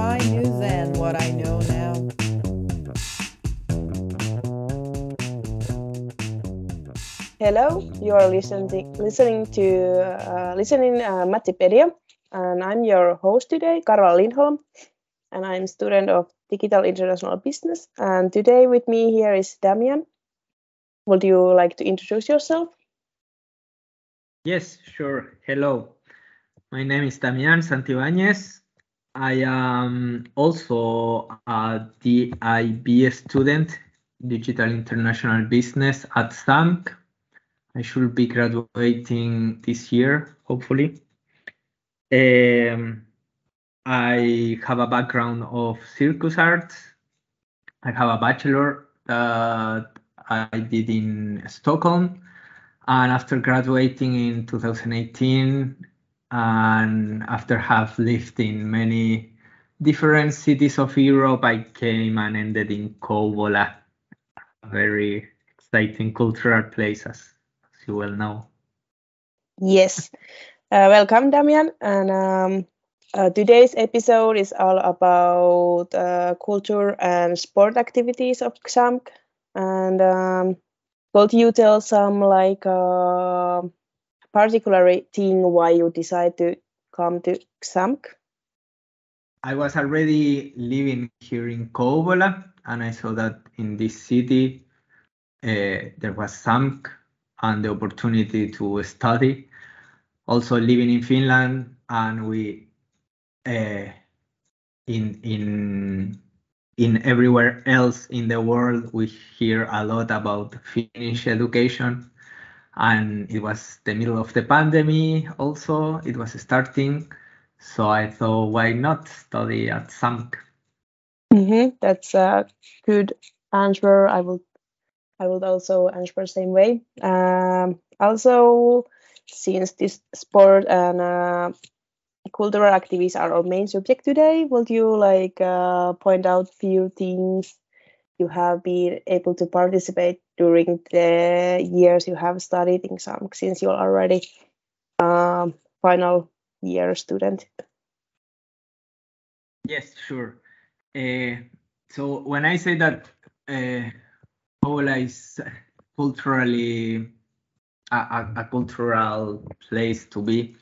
I knew then what I know now. Hello, you are listening listening to uh, listening uh, Mattipedia, and I'm your host today, Carola Lindholm, and I'm student of Digital International Business. And today with me here is Damian. Would you like to introduce yourself? Yes, sure. Hello, my name is Damian Santibáñez. I am also a DIB student, Digital International Business at XAMK. I should be graduating this year, hopefully. Um, I have a background of circus arts. I have a bachelor that I did in Stockholm. And after graduating in 2018, and after have lived in many different cities of Europe, I came and ended in Kouvola, a very exciting cultural place, as, as you well know. Yes. Uh, welcome, Damian. And um, uh, today's episode is all about uh, culture and sport activities of XAMK. And um, could you tell some like uh, particular thing why you decided to come to XAMK? I was already living here in Kouvola, and I saw that in this city uh, there was XAMK and the opportunity to study. Also living in Finland, and we uh, in in in everywhere else in the world we hear a lot about Finnish education, and it was the middle of the pandemic. Also, it was starting, so I thought, why not study at XAMK? Mm-hmm. That's a good answer. I will I would also answer the same way. Um, also, since this sport and uh, cultural activities are our main subject today, would you like uh, point out few things you have been able to participate during the years you have studied in some since you're already um, final year student? Yes, sure. Uh, so when I say that uh, Kouvola is culturally a, a, a, cultural place to be.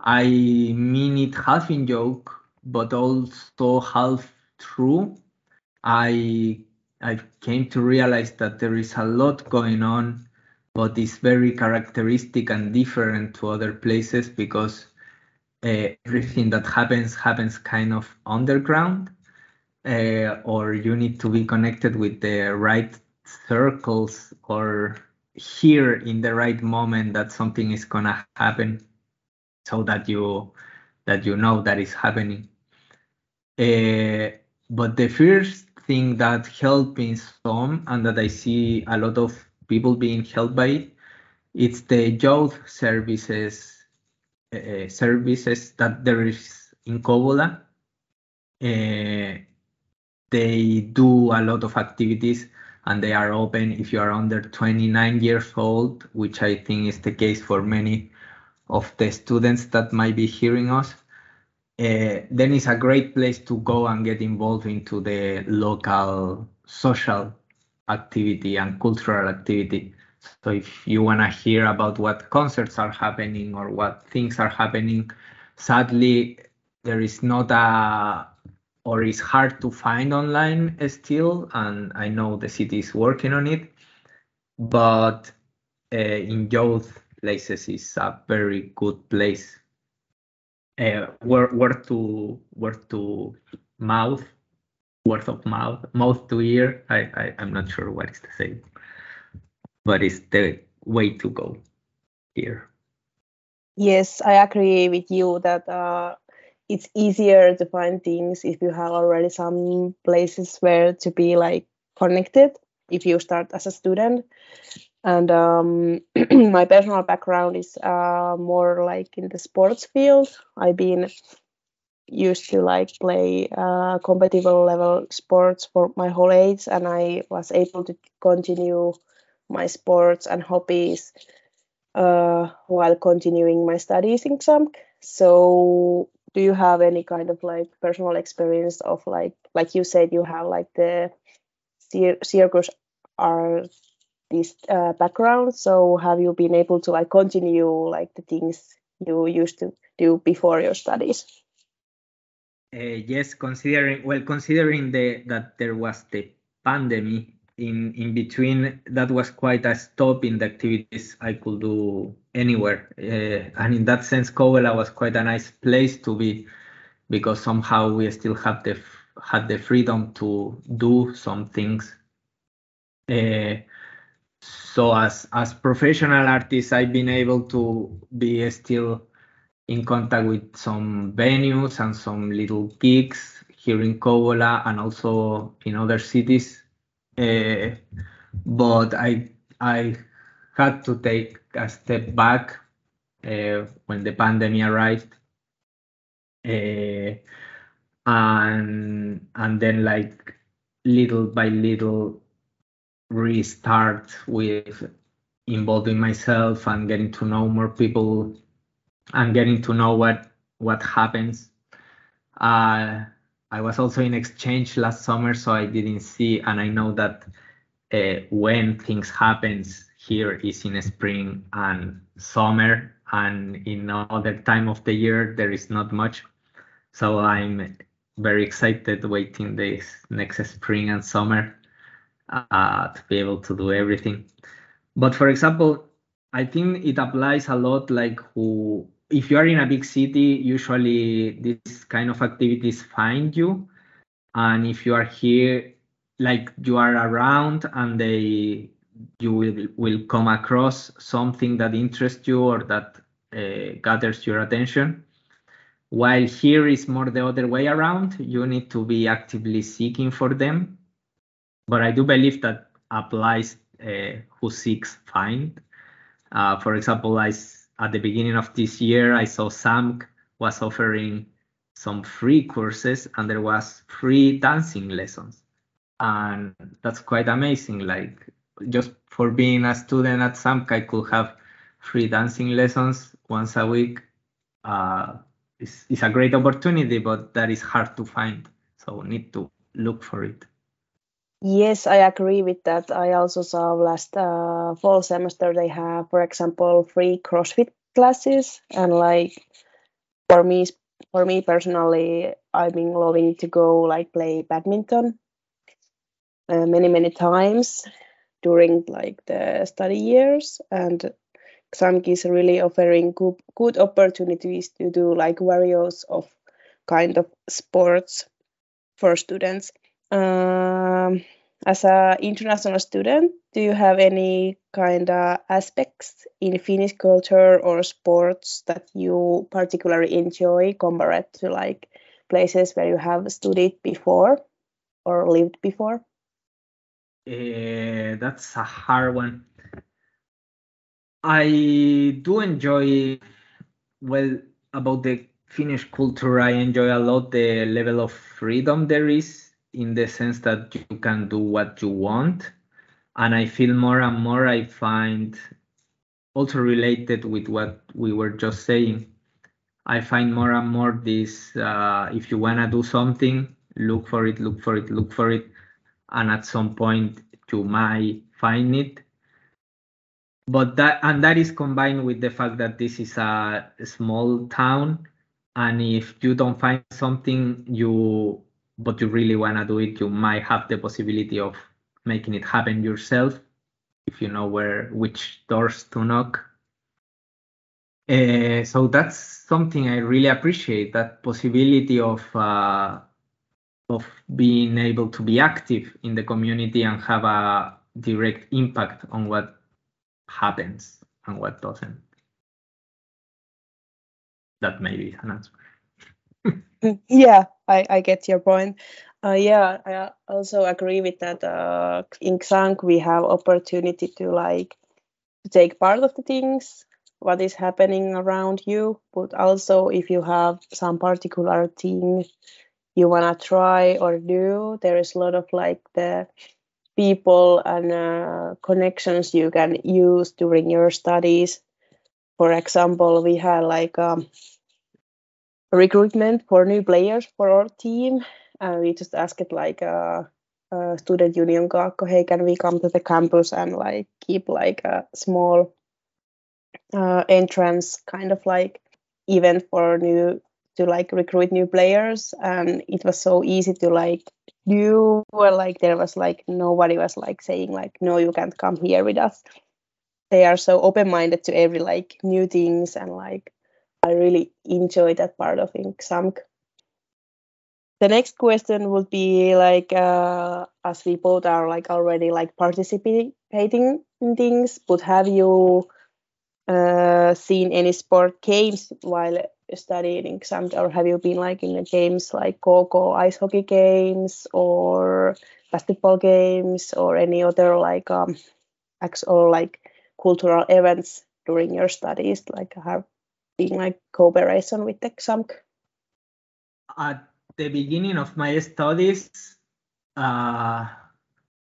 I mean it half in joke, but also half true. I I came to realize that there is a lot going on, but it's very characteristic and different to other places because uh, everything that happens happens kind of underground, uh, or you need to be connected with the right circles or hear in the right moment that something is gonna happen so that you that you know that is happening. Uh, but the first thing that helped me some and that i see a lot of people being helped by it it's the youth services uh, services that there is in Kouvola. Uh, they do a lot of activities and they are open if you are under 29 years old, which I think is the case for many of the students that might be hearing us. Uh, then it's a great place to go and get involved into the local social activity and cultural activity. So if you want to hear about what concerts are happening or what things are happening, sadly, there is not a or is hard to find online still, and I know the city is working on it. But uh, in youth places is a very good place. Uh, word, to word to mouth, word of mouth, mouth to ear. I, I I'm not sure what is the same, but it's the way to go here. Yes, I agree with you that uh, it's easier to find things if you have already some places where to be like connected if you start as a student and um, my personal background is uh, more like in the sports field i've been used to like play uh, competitive level sports for my whole age and i was able to continue my sports and hobbies uh, while continuing my studies in XAMK. So do you have any kind of like personal experience of like like you said you have like the circus art this uh, background so have you been able to like continue like the things you used to do before your studies? Uh, yes considering well considering the that there was the pandemic in in between that was quite a stop in the activities i could do anywhere. Uh, and in that sense Kouvola was quite a nice place to be because somehow we still have the had the freedom to do some things. Uh, so as as professional artists i've been able to be still in contact with some venues and some little gigs here in Kouvola and also in other cities. Uh, but i i had to take a step back uh, when the pandemic arrived. Uh, and and then like little by little restart with involving myself and getting to know more people and getting to know what what happens. Uh, i was also in exchange last summer so i didn't see and i know that uh, when things happens here is in spring and summer and in other time of the year there is not much. So i'm very excited waiting this next spring and summer uh, to be able to do everything. But for example, I think it applies a lot like who if you are in a big city, usually this kind of activities find you. And if you are here, like you are around and they you will will come across something that interests you or that uh, gathers your attention. While here is more the other way around, you need to be actively seeking for them but I do believe that applies uh, who seeks find. Uh, for example, I at the beginning of this year I saw XAMK was offering some free courses and there was free dancing lessons, and that's quite amazing. Like just for being a student at XAMK, I could have free dancing lessons once a week. Uh, it's, it's a great opportunity, but that is hard to find. So need to look for it. Yes, I agree with that. I also saw last uh, fall semester they have, for example, free CrossFit classes, and like for me, for me personally, I've been loving to go like play badminton uh, many many times during like the study years, and XAMK is really offering good good opportunities to do like various of kind of sports for students um, as an international student, do you have any kind of aspects in Finnish culture or sports that you particularly enjoy compared to like places where you have studied before or lived before? Uh, that's a hard one. I do enjoy, well, about the Finnish culture, I enjoy a lot the level of freedom there is in the sense that you can do what you want. And I feel more and more I find also related with what we were just saying. I find more and more this uh, if you want to do something, look for it, look for it, look for it. And at some point, you might find it. But that, and that is combined with the fact that this is a small town. And if you don't find something, you but you really want to do it, you might have the possibility of making it happen yourself if you know where which doors to knock. Uh, so that's something I really appreciate that possibility of uh, of being able to be active in the community and have a direct impact on what happens and what doesn't. That may be an answer. yeah, I, I get your point. Uh, yeah, I also agree with that. Uh, in XAMK, we have opportunity to like to take part of the things, what is happening around you, but also if you have some particular thing you wanna try or do, there is a lot of like the people and uh, connections you can use during your studies. For example, we had like um, recruitment for new players for our team. And we just asked like uh, uh, student union Kaakko, hey, can we come to the campus and like keep like a small uh, entrance kind of like event for new to like recruit new players and it was so easy to like do or like there was like nobody was like saying like no you can't come here with us they are so open-minded to every like new things and like i really enjoy that part of XAMK. The next question would be like uh, as we both are like already like participating in things but have you uh, seen any sport games while studying XAMK? Or have you been like in the games like go ice hockey games or basketball games or any other like um acts or like cultural events during your studies? Like have been like cooperation with the XAMK at the beginning of my studies, uh,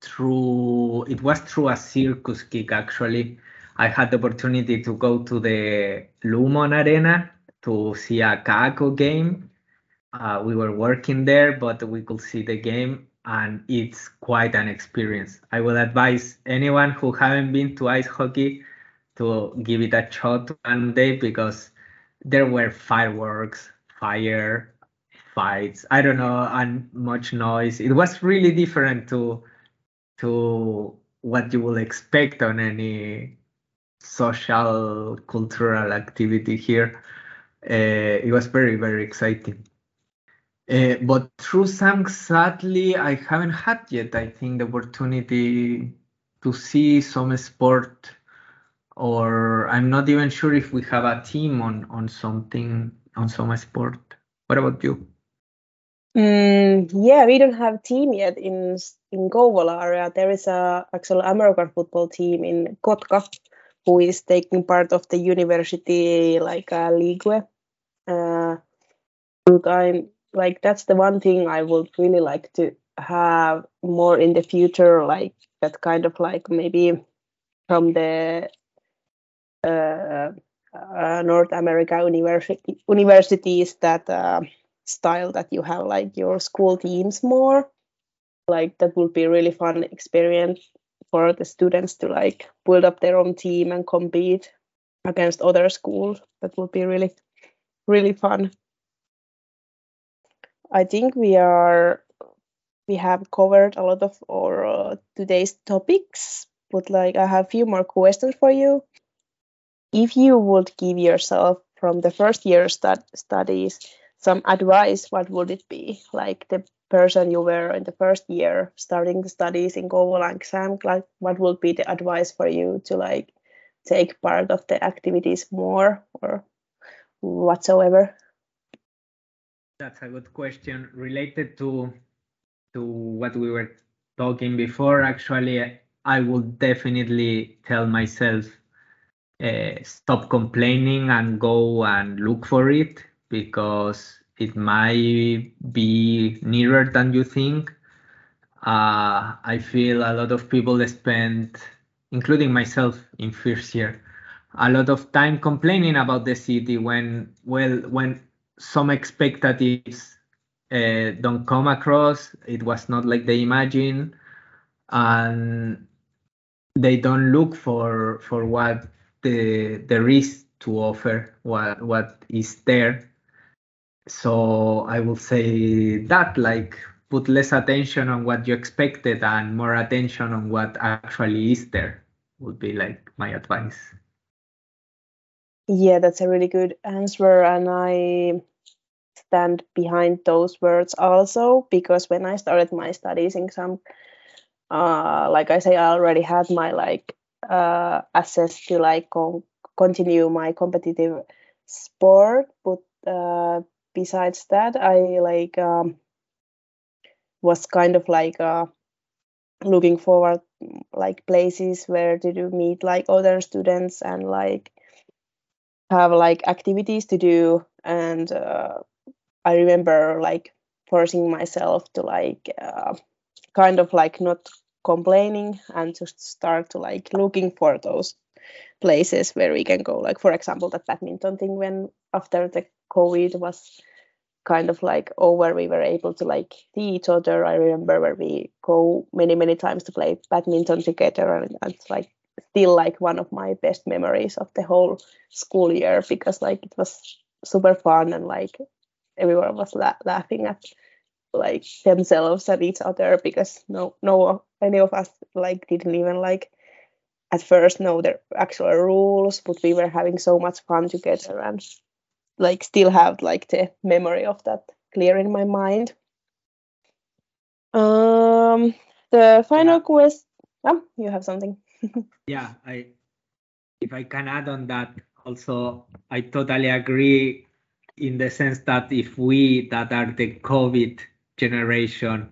through it was through a circus gig actually. I had the opportunity to go to the Lumon Arena to see a KooKoo game. Uh, we were working there, but we could see the game, and it's quite an experience. I would advise anyone who haven't been to ice hockey to give it a shot one day because there were fireworks, fire, fights i don't know and much noise. It was really different to to what you will expect on any social cultural activity here. Uh, it was very very exciting. Uh, but through some sadly i haven't had yet i think the opportunity to see some sport or i'm not even sure if we have a team on on something on some sport what about you Mm, yeah, we don't have team yet in in Kouvola area. There is a actual American football team in Kotka who is taking part of the university like a league. Uh, I'm like that's the one thing I would really like to have more in the future, like that kind of like maybe from the uh, uh, North America university universities that. Uh, style that you have like your school teams more. Like that would be really fun experience for the students to like build up their own team and compete against other schools. That would be really really fun. I think we are we have covered a lot of our uh, today's topics but like i have a few more questions for you if you would give yourself from the first year stud- studies some advice, what would it be? Like the person you were in the first year starting the studies in Kouvola XAMK, like what would be the advice for you to like take part of the activities more or whatsoever? That's a good question related to to what we were talking before. Actually, I would definitely tell myself uh, stop complaining and go and look for it because it might be nearer than you think. Uh, I feel a lot of people spend, including myself in first year, a lot of time complaining about the city when, well, when some expectations uh, don't come across, it was not like they imagine, and they don't look for for what the is to offer, what what is there so I will say that like put less attention on what you expected and more attention on what actually is there would be like my advice. Yeah, that's a really good answer. And I stand behind those words also because when I started my studies in XAMK, uh, like I say, I already had my like uh, access to like con- continue my competitive sport, but uh, besides that, I like um, was kind of like uh, looking forward like places where to do meet like other students and like have like activities to do. And uh, i remember like forcing myself to like uh, kind of like not complaining and just start to like looking for those places where we can go. Like for example that badminton thing when after the covid was kind of like over we were able to like see each other. I remember where we go many many times to play badminton together and it's like still like one of my best memories of the whole school year because like it was super fun and like everyone was la- laughing at like themselves and each other because no no any of us like didn't even like at first know the actual rules but we were having so much fun together and like still have like the memory of that clear in my mind um the final Yeah. quest oh, you have something yeah i if i can add on that also i totally agree in the sense that if we that are the covid generation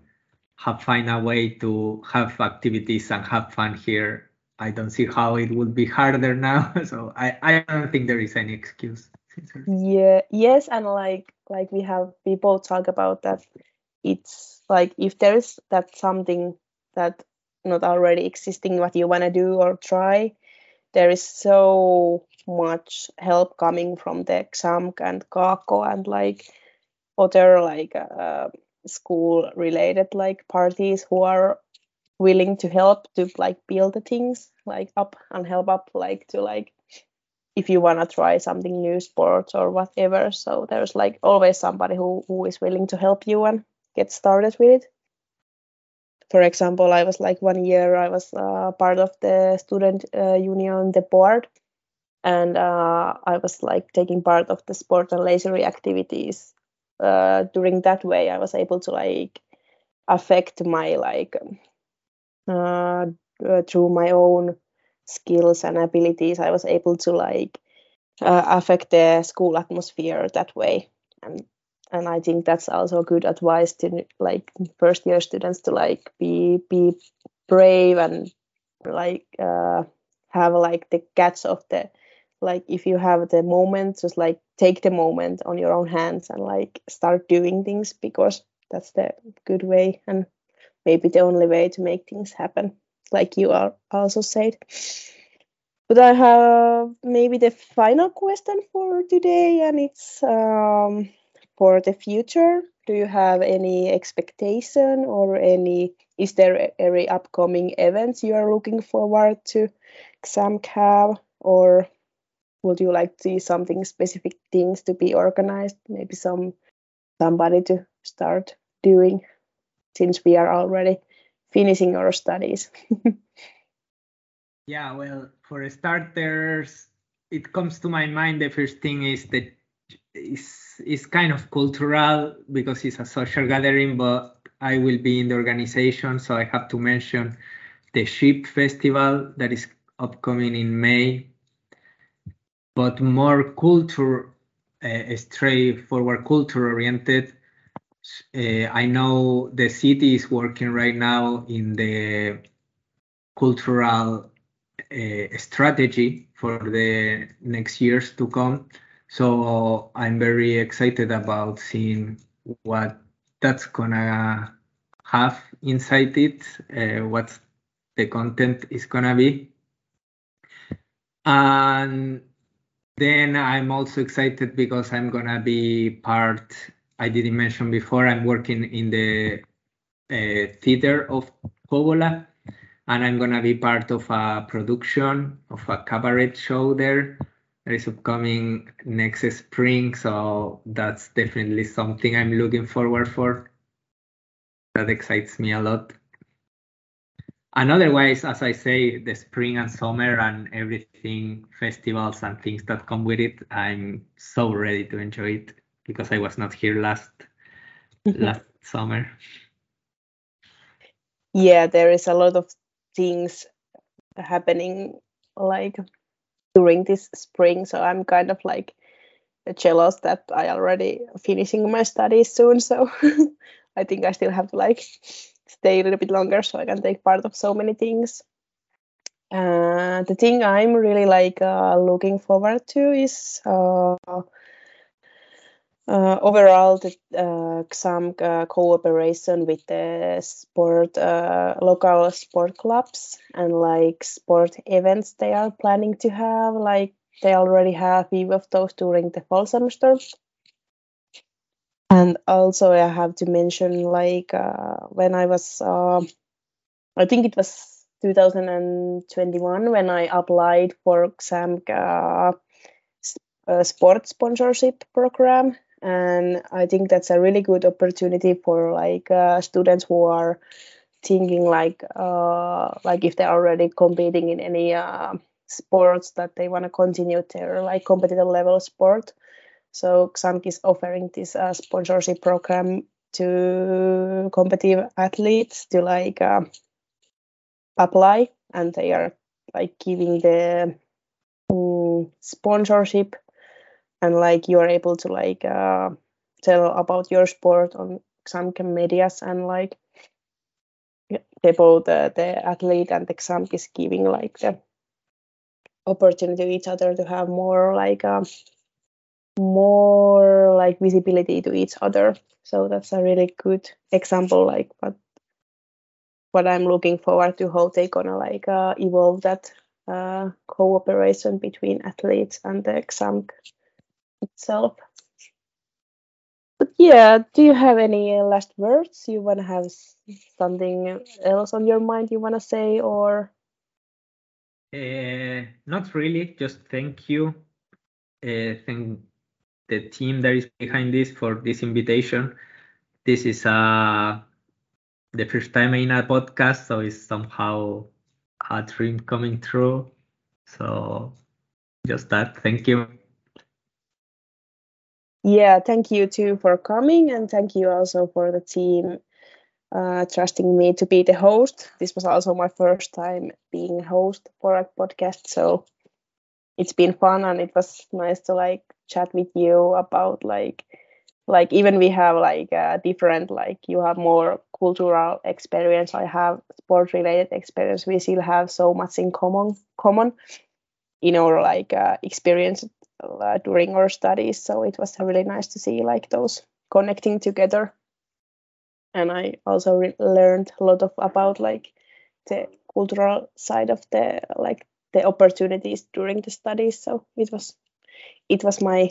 have find a way to have activities and have fun here. I don't see how it would be harder now so i i don't think there is any excuse yeah yes and like like we have people talk about that it's like if there's that something that not already existing what you want to do or try there is so much help coming from the XAMK and Kaakko and like other like uh, school related like parties who are willing to help to like build the things like up and help up like to like if you want to try something new sports or whatever. So there's like always somebody who, who is willing to help you and get started with it. For example i was like one year i was uh, part of the student uh, union the board and uh, i was like taking part of the sport and leisure activities uh, during that way i was able to like affect my like uh, uh, through my own skills and abilities i was able to like uh, affect the school atmosphere that way. And and i think that's also good advice to like first year students to like be be brave and like uh, have like the catch of the like if you have the moment just like take the moment on your own hands and like start doing things because that's the good way and maybe the only way to make things happen like you are also said. But i have maybe the final question for today and it's um, for the future. Do you have any expectation or any is there any upcoming events you are looking forward to examcab or would you like to see something specific things to be organized maybe some somebody to start doing since we are already finishing our studies Yeah, well, for starters, it comes to my mind the first thing is that it's, it's kind of cultural because it's a social gathering, but I will be in the organization, so I have to mention the Ship Festival that is upcoming in May. But more culture, uh, straightforward culture oriented. Uh, I know the city is working right now in the cultural uh, strategy for the next years to come. So I'm very excited about seeing what that's gonna have inside it, uh, what the content is gonna be. And then I'm also excited because I'm gonna be part. I didn't mention before. I'm working in the uh, theater of Kouvola, and I'm gonna be part of a production of a cabaret show there. That is upcoming next spring, so that's definitely something I'm looking forward for. That excites me a lot. And otherwise, as I say, the spring and summer and everything, festivals and things that come with it, I'm so ready to enjoy it because I was not here last last summer. yeah there is a lot of things happening like during this spring so i'm kind of like jealous that i already finishing my studies soon so i think i still have to like stay a little bit longer so i can take part of so many things. Uh, the thing i'm really like uh, looking forward to is uh, uh, overall the uh, some uh, cooperation with the sport local sport clubs and like sport events they are planning to have. Like they already have a few of those during the fall semester and also I have to mention like uh, when I was uh, I think it was 2021 when I applied for uh, uh, sports sponsorship program. And I think that's a really good opportunity for like uh, students who are thinking like uh, like if they're already competing in any sports that they want to continue their like competitive level sport so XAMK is offering this uh, sponsorship program to competitive athletes to like uh, apply, and they are like giving the um, sponsorship, and like you are able to like uh, tell about your sport on XAMK medias and like they both the, athlete and the XAMK is giving like the opportunity to each other to have more like uh, more like visibility to each other. So that's a really good example, like what what I'm looking forward to how they're gonna like uh, evolve that uh, cooperation between athletes and the XAMK itself. But yeah, do you have any last words? You wanna have something else on your mind you wanna say, or? Uh, not really. Just thank you. Uh, thank the team that is behind this for this invitation. This is uh, the first time in a podcast, so it's somehow a dream coming true. So just that. Thank you. Yeah, thank you too for coming, and thank you also for the team uh, trusting me to be the host. This was also my first time being a host for a podcast, so it's been fun and it was nice to like chat with you about like like even we have like a different like you have more cultural experience i have sport related experience we still have so much in common common in our like uh, experience uh, during our studies. So it was really nice to see like those connecting together. And i also re- learned a lot of about like the cultural side of the like the opportunities during the studies so it was it was my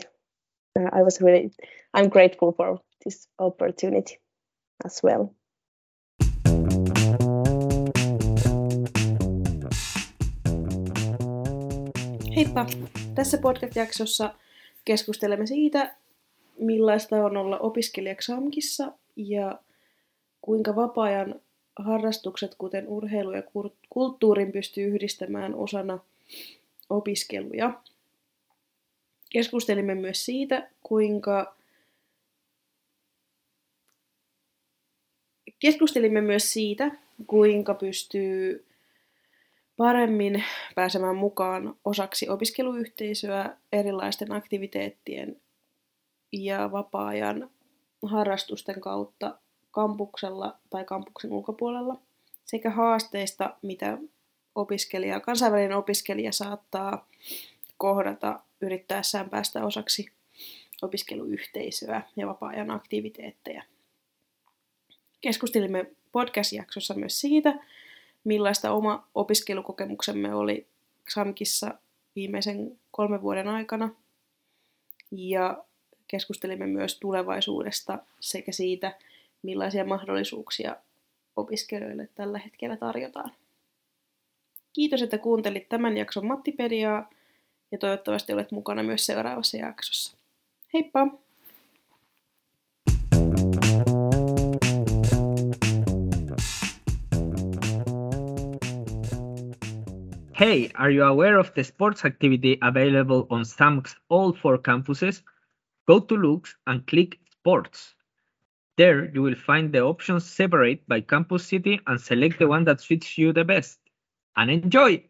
uh, i was really i'm grateful for this opportunity as well Heippa! Tässä podcast-jaksossa keskustelemme siitä, millaista on olla opiskelija XAMKissa ja kuinka vapaa-ajan harrastukset, kuten urheilu ja kulttuurin, pystyy yhdistämään osana opiskeluja. Keskustelimme myös siitä, kuinka Keskustelimme myös siitä, kuinka pystyy paremmin pääsemään mukaan osaksi opiskeluyhteisöä erilaisten aktiviteettien ja vapaa-ajan harrastusten kautta kampuksella tai kampuksen ulkopuolella sekä haasteista, mitä opiskelija, kansainvälinen opiskelija saattaa kohdata yrittäessään päästä osaksi opiskeluyhteisöä ja vapaa-ajan aktiviteetteja. Keskustelimme podcast-jaksossa myös siitä, millaista oma opiskelukokemuksemme oli XAMKissa viimeisen kolmen vuoden aikana. Ja keskustelimme myös tulevaisuudesta sekä siitä, millaisia mahdollisuuksia opiskelijoille tällä hetkellä tarjotaan. Kiitos, että kuuntelit tämän jakson Mattipediaa ja toivottavasti olet mukana myös seuraavassa jaksossa. Heippa! Hey, are you aware of the sports activity available on XAMK's all four campuses? Go to Lux and click Sports. There, you will find the options separate by campus city and select the one that suits you the best. And enjoy!